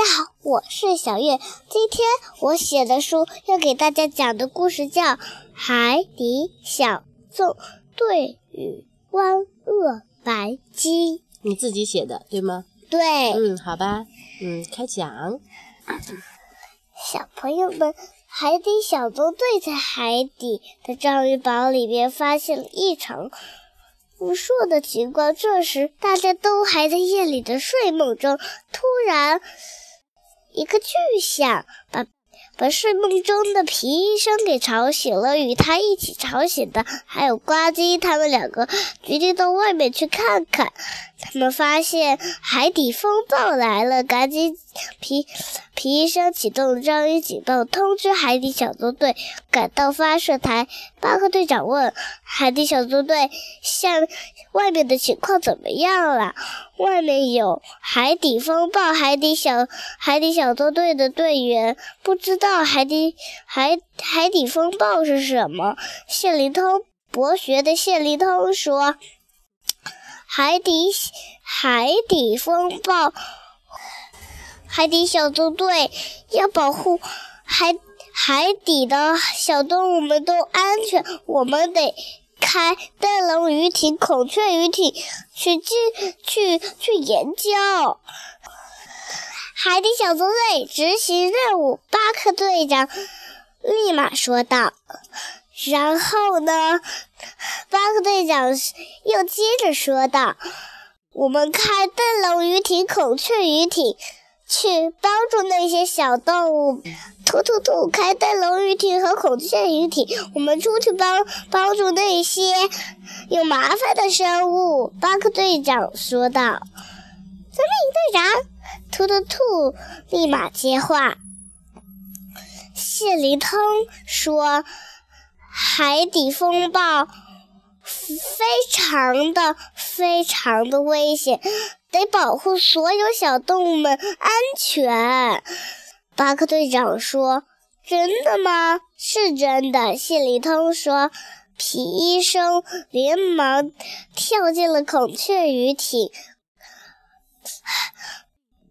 家好，我是小月。今天我写的书要给大家讲的故事叫《海底小纵队与万恶白鸡》。你自己写的对吗？对，嗯，好吧，嗯，开讲。小朋友们，海底小纵队在海底的章鱼堡里面发现了异常。无数的情况。这时，大家都还在夜里的睡梦中，突然，一个巨响把把睡梦中的皮医生给吵醒了。与他一起吵醒的还有呱唧，他们两个决定到外面去看看。他们发现海底风暴来了，赶紧皮皮医生启动了章鱼警报，通知海底小纵队赶到发射台。巴克队长问海底小纵队：“下外面的情况怎么样了？”“外面有海底风暴。”海底小海底小纵队的队员不知道海底海海底风暴是什么。谢灵通博学的谢灵通说。海底海底风暴，海底小纵队要保护海海底的小动物们都安全。我们得开灯笼鱼艇、孔雀鱼艇去进去去研究。海底小纵队执行任务，巴克队长立马说道。然后呢？巴克队长又接着说道：“我们开灯笼鱼艇、孔雀鱼艇，去帮助那些小动物。突突突！开灯笼鱼艇和孔雀鱼艇，我们出去帮帮助那些有麻烦的生物。”巴克队长说道。“遵命，队长！”突突突立马接话。谢灵通说。海底风暴非常的非常的危险，得保护所有小动物们安全。巴克队长说：“真的吗？是真的。”谢里通说：“皮医生连忙跳进了孔雀鱼艇。”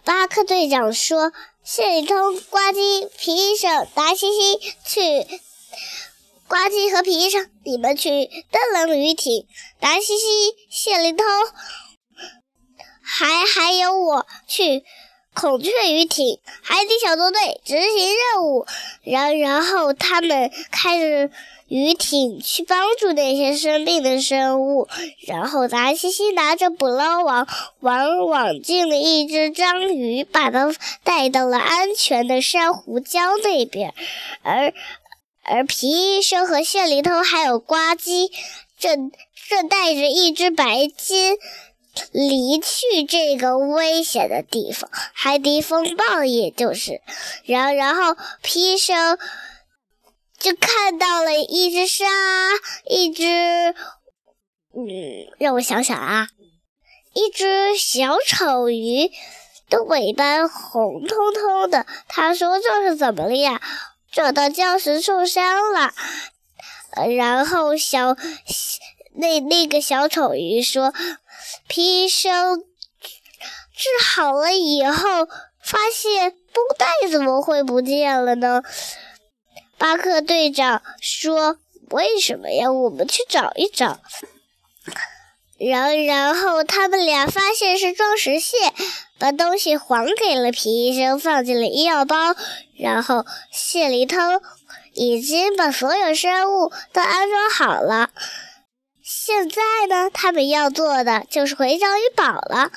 巴克队长说：“谢里通、呱唧、皮医生、达西西去。”呱唧和皮医生，你们去灯笼鱼艇；达西西、谢灵通，还还有我去孔雀鱼艇。海底小纵队执行任务，然然后他们开着鱼艇去帮助那些生病的生物。然后达西西拿着捕捞网网网进了一只章鱼，把它带到了安全的珊瑚礁那边，而。而皮医生和谢里头还有呱唧，正正带着一只白金离去这个危险的地方，海底风暴，也就是，然然后皮医生就看到了一只鲨，一只，嗯，让我想想啊，一只小丑鱼的尾巴红彤彤的，他说这是怎么了呀？找到礁石受伤了，然后小那那个小丑鱼说：“皮医生治好了以后，发现绷带怎么会不见了呢？”巴克队长说：“为什么呀？我们去找一找。”然然后他们俩发现是装石蟹，把东西还给了皮医生，放进了医药包。然后谢里通已经把所有生物都安装好了。现在呢，他们要做的就是回章鱼堡了。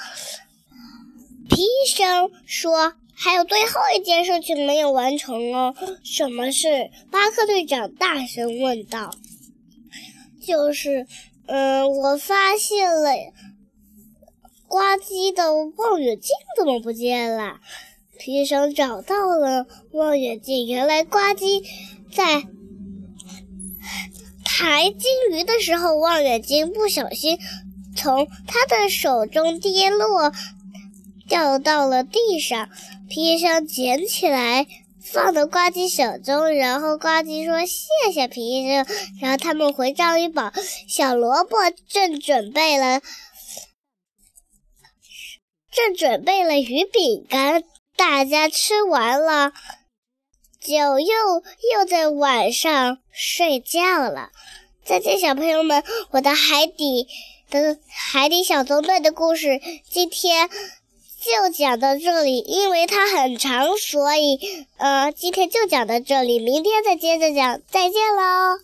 皮医生说：“还有最后一件事情没有完成哦。”什么事？巴克队长大声问道。“就是。”嗯，我发现了呱唧的望远镜怎么不见了？皮医生找到了望远镜，原来呱唧在抬金鱼的时候，望远镜不小心从他的手中跌落，掉到了地上。皮医生捡起来。放到呱唧手中，然后呱唧说：“谢谢皮医生。”然后他们回章鱼堡，小萝卜正准备了，正准备了鱼饼干。大家吃完了，就又又在晚上睡觉了。再见，小朋友们，我的海底的海底小纵队的故事今天就讲到这里，因为它很长，所以呃，今天就讲到这里，明天再接着讲，再见喽。